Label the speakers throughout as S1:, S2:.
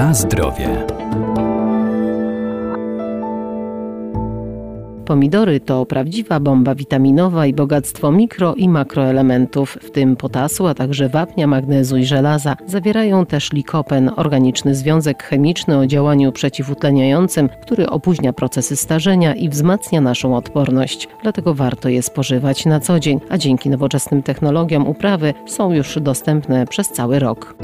S1: Na zdrowie. Pomidory to prawdziwa bomba witaminowa i bogactwo mikro i makroelementów, w tym potasu, a także wapnia, magnezu i żelaza. Zawierają też likopen, organiczny związek chemiczny o działaniu przeciwutleniającym, który opóźnia procesy starzenia i wzmacnia naszą odporność. Dlatego warto je spożywać na co dzień, a dzięki nowoczesnym technologiom uprawy są już dostępne przez cały rok.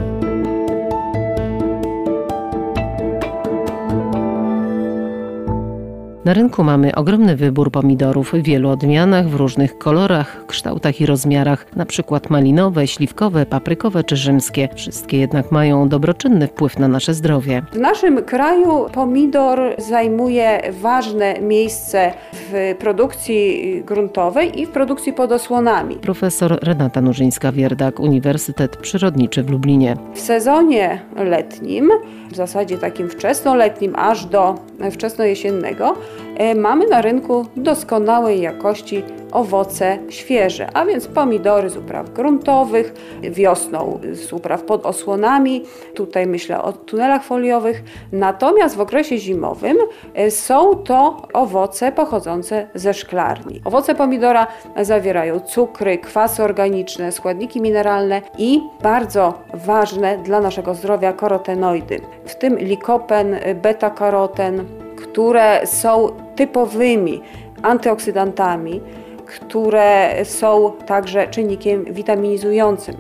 S1: Na rynku mamy ogromny wybór pomidorów w wielu odmianach, w różnych kolorach, kształtach i rozmiarach, na przykład malinowe, śliwkowe, paprykowe czy rzymskie. Wszystkie jednak mają dobroczynny wpływ na nasze zdrowie.
S2: W naszym kraju pomidor zajmuje ważne miejsce w produkcji gruntowej i w produkcji pod osłonami.
S1: Profesor Renata Nurzyńska-Wierdak, Uniwersytet Przyrodniczy w Lublinie.
S2: W sezonie letnim, w zasadzie takim wczesnoletnim aż do wczesnojesiennego, mamy na rynku doskonałej jakości owoce świeże, a więc pomidory z upraw gruntowych, wiosną z upraw pod osłonami, tutaj myślę o tunelach foliowych. Natomiast w okresie zimowym e, są to owoce pochodzące ze szklarni. Owoce pomidora zawierają cukry, kwasy organiczne, składniki mineralne i bardzo ważne dla naszego zdrowia korotenoidy, w tym likopen, beta-karoten, które są typowymi antyoksydantami, które są także czynnikiem witaminizującym.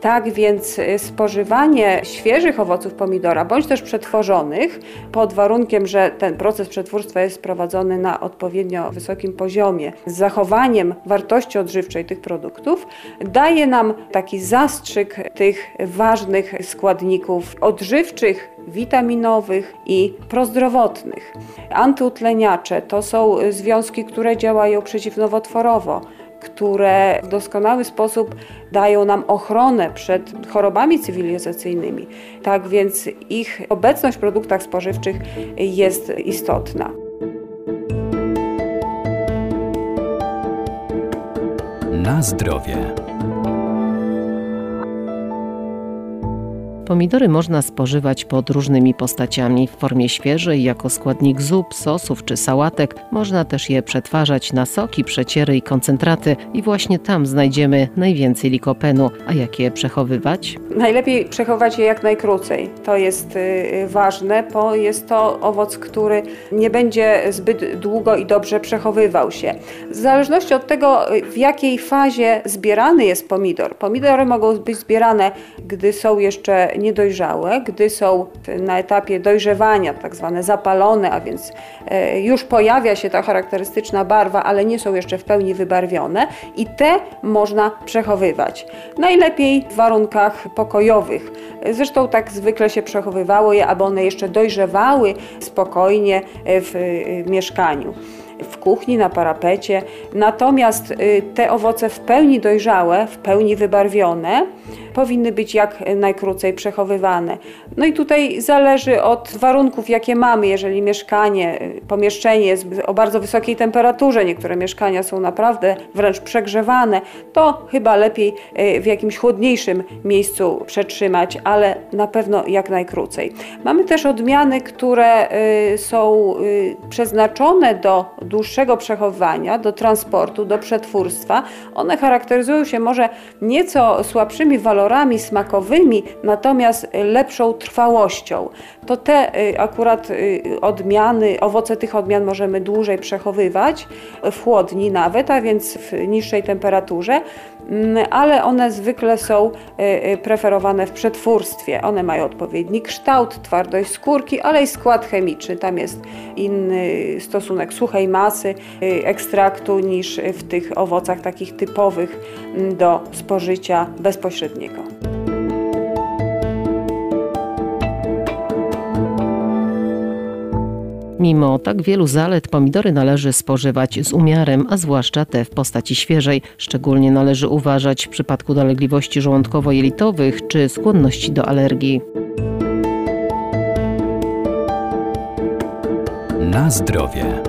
S2: Tak więc y, spożywanie świeżych owoców pomidora, bądź też przetworzonych, pod warunkiem, że ten proces przetwórstwa jest prowadzony na odpowiednio wysokim poziomie, z zachowaniem wartości odżywczej tych produktów, daje nam taki zastrzyk tych ważnych składników odżywczych, witaminowych i prozdrowotnych. Antyutleniacze to są związki, które działają przeciwnowotworowo które w doskonały sposób dają nam ochronę przed chorobami cywilizacyjnymi. Tak więc ich obecność w produktach spożywczych jest istotna.
S1: Na zdrowie. Pomidory można spożywać pod różnymi postaciami w formie świeżej, jako składnik zup, sosów czy sałatek. Można też je przetwarzać na soki, przeciery i koncentraty i właśnie tam znajdziemy najwięcej likopenu. A jak je przechowywać?
S2: Najlepiej przechowywać je jak najkrócej. To jest y, ważne, bo jest to owoc, który nie będzie zbyt długo i dobrze przechowywał się. W zależności od tego, w jakiej fazie zbierany jest pomidor. Pomidory mogą być zbierane, gdy są jeszcze niedojrzałe, gdy są na etapie dojrzewania, tak zwane zapalone, a więc e, już pojawia się ta charakterystyczna barwa, ale nie są jeszcze w pełni wybarwione i te można przechowywać. Najlepiej w warunkach pokojowych. Zresztą tak zwykle się przechowywało je, aby one jeszcze dojrzewały spokojnie w mieszkaniu w kuchni, na parapecie. Natomiast te owoce w pełni dojrzałe, w pełni wybarwione, powinny być jak najkrócej przechowywane. No i tutaj zależy od warunków, jakie mamy. Jeżeli mieszkanie, y, pomieszczenie jest o bardzo wysokiej temperaturze, niektóre mieszkania są naprawdę wręcz przegrzewane, to chyba lepiej y, w jakimś chłodniejszym miejscu przetrzymać, ale na pewno jak najkrócej. Mamy też odmiany, które są przeznaczone do dłuższego przechowywania, do transportu, do przetwórstwa. One charakteryzują się może nieco słabszymi walorami smakowymi, natomiast lepszą trwałością. To te y, akurat y, odmiany, owoce tych odmian możemy dłużej przechowywać, w chłodni nawet, a więc w niższej temperaturze, mm, ale one zwykle są y, preferowane w przetwórstwie. One mają odpowiedni kształt, twardość skórki, ale i skład chemiczny. Tam jest inny stosunek suchej masy, y, ekstraktu niż w tych owocach takich typowych mm, do spożycia bezpośredniego.
S1: Mimo tak wielu zalet pomidory należy spożywać z umiarem, a zwłaszcza te w postaci świeżej. Szczególnie należy uważać w przypadku dolegliwości żołądkowo-jelitowych czy skłonności do alergii. Na zdrowie.